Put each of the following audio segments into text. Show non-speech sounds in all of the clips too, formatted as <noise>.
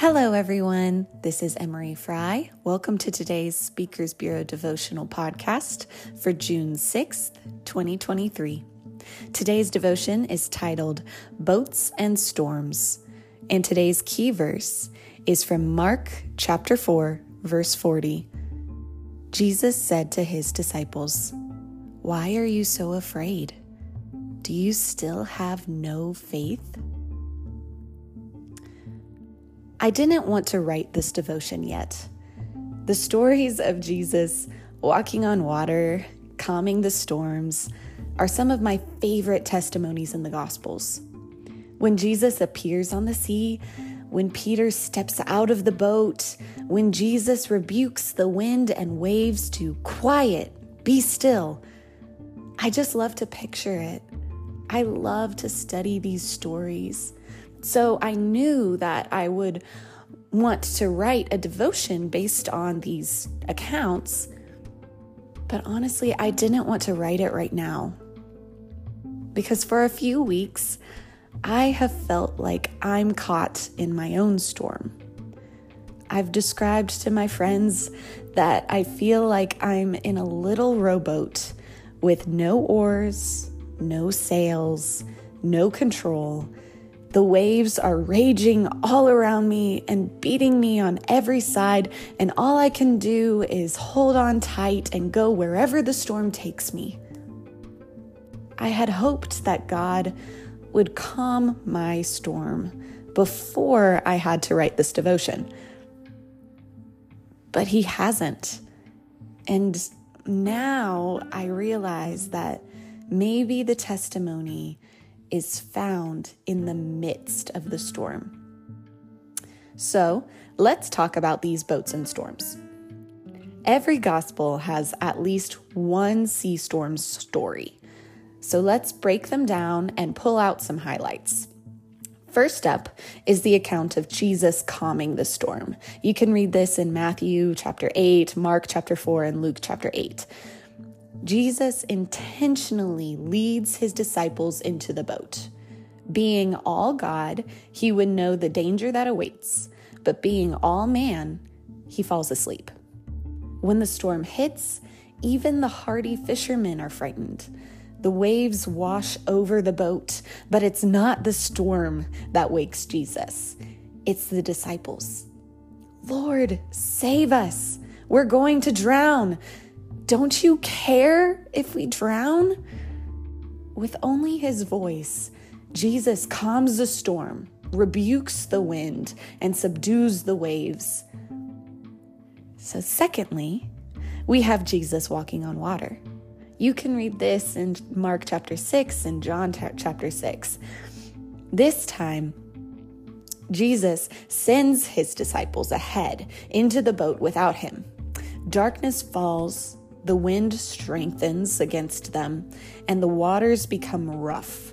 Hello, everyone. This is Emory Frie. Welcome to today's Speakers Bureau devotional podcast for June 6th, 2023. Today's devotion is titled Boats and Storms, and today's key verse is from Mark chapter 4, verse 40. Jesus said to his disciples, Why are you so afraid? Do you still have no faith? I didn't want to write this devotion yet. The stories of Jesus walking on water, calming the storms, are some of my favorite testimonies in the Gospels. When Jesus appears on the sea, when Peter steps out of the boat, when Jesus rebukes the wind and waves to quiet, be still. I just love to picture it. I love to study these stories. So I knew that I would want to write a devotion based on these accounts. But honestly, I didn't want to write it right now. Because for a few weeks, I have felt like I'm caught in my own storm. I've described to my friends that I feel like I'm in a little rowboat with no oars, no sails, no control. The waves are raging all around me and beating me on every side, and all I can do is hold on tight and go wherever the storm takes me. I had hoped that God would calm my storm before I had to write this devotion. But He hasn't. And now I realize that maybe the testimony is found in the midst of the storm. So let's talk about these boats and storms. Every gospel has at least one sea storm story. So let's break them down and pull out some highlights. First up is the account of Jesus calming the storm. You can read this in Matthew chapter 8, Mark chapter 4, and Luke chapter 8. Jesus intentionally leads his disciples into the boat. Being all God, he would know the danger that awaits, but being all man, he falls asleep. When the storm hits, even the hardy fishermen are frightened. The waves wash over the boat, but it's not the storm that wakes Jesus, it's the disciples. Lord, save us. We're going to drown. Don't you care if we drown? With only his voice, Jesus calms the storm, rebukes the wind, and subdues the waves. So, secondly, we have Jesus walking on water. You can read this in Mark chapter 6 and John chapter 6. This time, Jesus sends his disciples ahead into the boat without him. Darkness falls, the wind strengthens against them, and the waters become rough.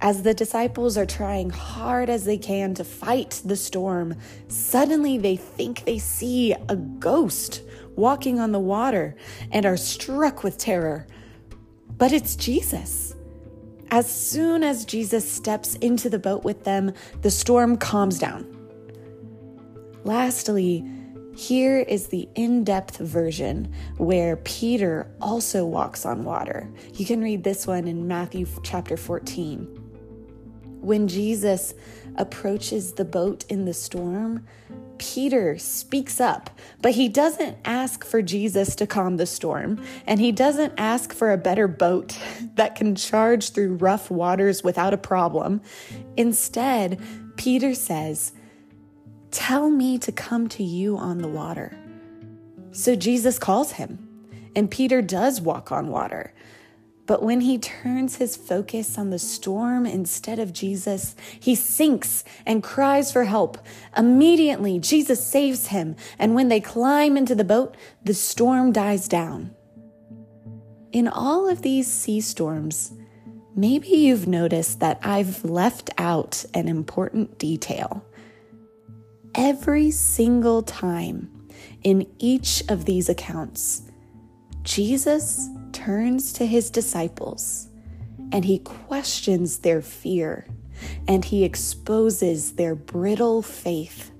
As the disciples are trying hard as they can to fight the storm, suddenly they think they see a ghost walking on the water and are struck with terror. But it's Jesus. As soon as Jesus steps into the boat with them, the storm calms down. Lastly, here is the in depth version where Peter also walks on water. You can read this one in Matthew chapter 14. When Jesus approaches the boat in the storm, Peter speaks up, but he doesn't ask for Jesus to calm the storm, and he doesn't ask for a better boat <laughs> that can charge through rough waters without a problem. Instead, Peter says, Tell me to come to you on the water. So Jesus calls him, and Peter does walk on water. But when he turns his focus on the storm instead of Jesus, he sinks and cries for help. Immediately, Jesus saves him, and when they climb into the boat, the storm dies down. In all of these sea storms, maybe you've noticed that I've left out an important detail every single time in each of these accounts, Jesus turns to his disciples and he questions their fear and he exposes their brittle faith.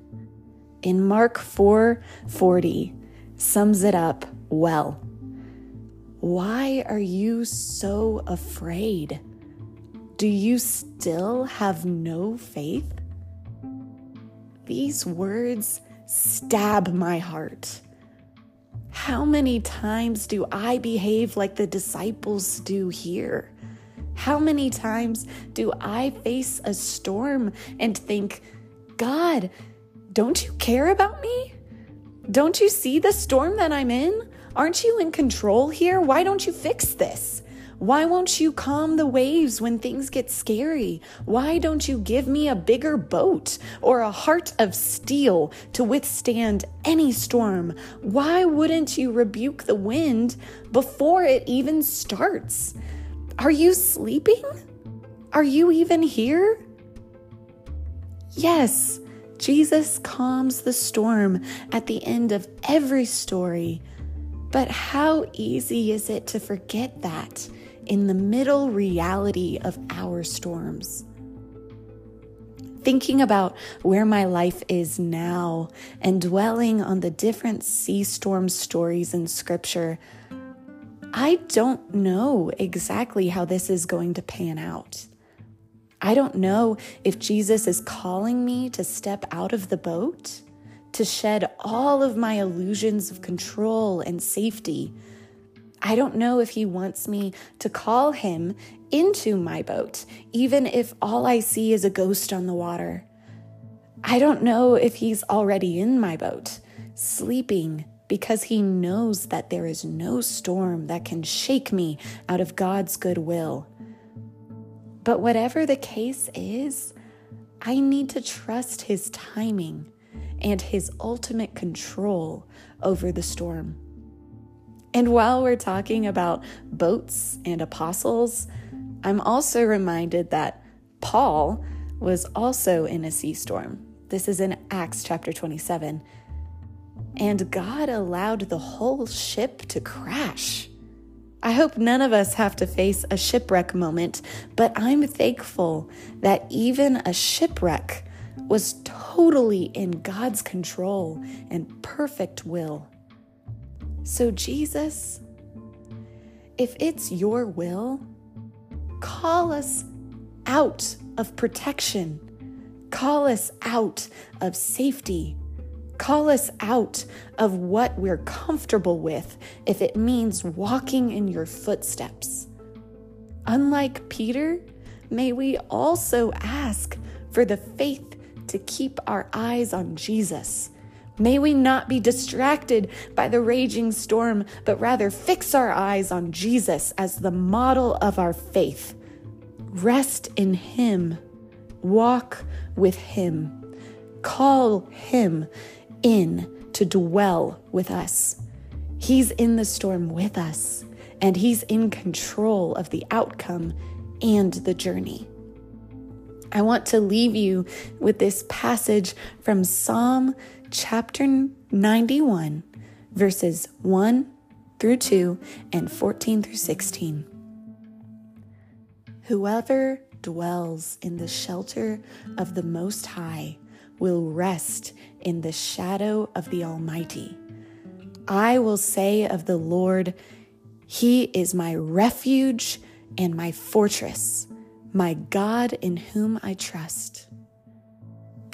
in Mark 4:40 sums it up well. Why are you so afraid? Do you still have no faith? These words stab my heart. How many times do I behave like the disciples do here? How many times do I face a storm and think, God, don't you care about me? Don't you see the storm that I'm in? Aren't you in control here? Why don't you fix this? Why won't you calm the waves when things get scary? Why don't you give me a bigger boat or a heart of steel to withstand any storm? Why wouldn't you rebuke the wind before it even starts? Are you sleeping? Are you even here? Yes, Jesus calms the storm at the end of every story. But how easy is it to forget that in the middle reality of our storms? Thinking about where my life is now and dwelling on the different sea storm stories in Scripture, I don't know exactly how this is going to pan out. I don't know if Jesus is calling me to step out of the boat, to shed all of my illusions of control and safety. I don't know if he wants me to call him into my boat, even if all I see is a ghost on the water. I don't know if he's already in my boat, sleeping because he knows that there is no storm that can shake me out of God's goodwill. But whatever the case is, I need to trust his timing and his ultimate control over the storm. And while we're talking about boats and apostles, I'm also reminded that Paul was also in a sea storm. This is in Acts chapter 27 and God allowed the whole ship to crash. I hope none of us have to face a shipwreck moment, but I'm thankful that even a shipwreck was totally in God's control and perfect will. So, Jesus, if it's your will, call us out of protection, call us out of safety Call us out of what we're comfortable with if it means walking in your footsteps. Unlike Peter, may we also ask for the faith to keep our eyes on Jesus. May we not be distracted by the raging storm, but rather fix our eyes on Jesus as the model of our faith. Rest in Him, walk with Him, call Him in to dwell with us. He's in the storm with us, and He's in control of the outcome and the journey. I want to leave you with this passage from Psalm chapter 91, verses 1 through 2 and 14 through 16. Whoever dwells in the shelter of the Most High will rest in the shadow of the Almighty. I will say of the Lord, He is my refuge and my fortress, my God in whom I trust.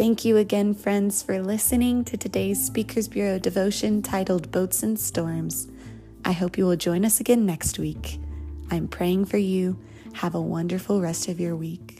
Thank you again, friends, for listening to today's Speakers Bureau devotion titled Boats and Storms. I hope you will join us again next week. I'm praying for you. Have a wonderful rest of your week.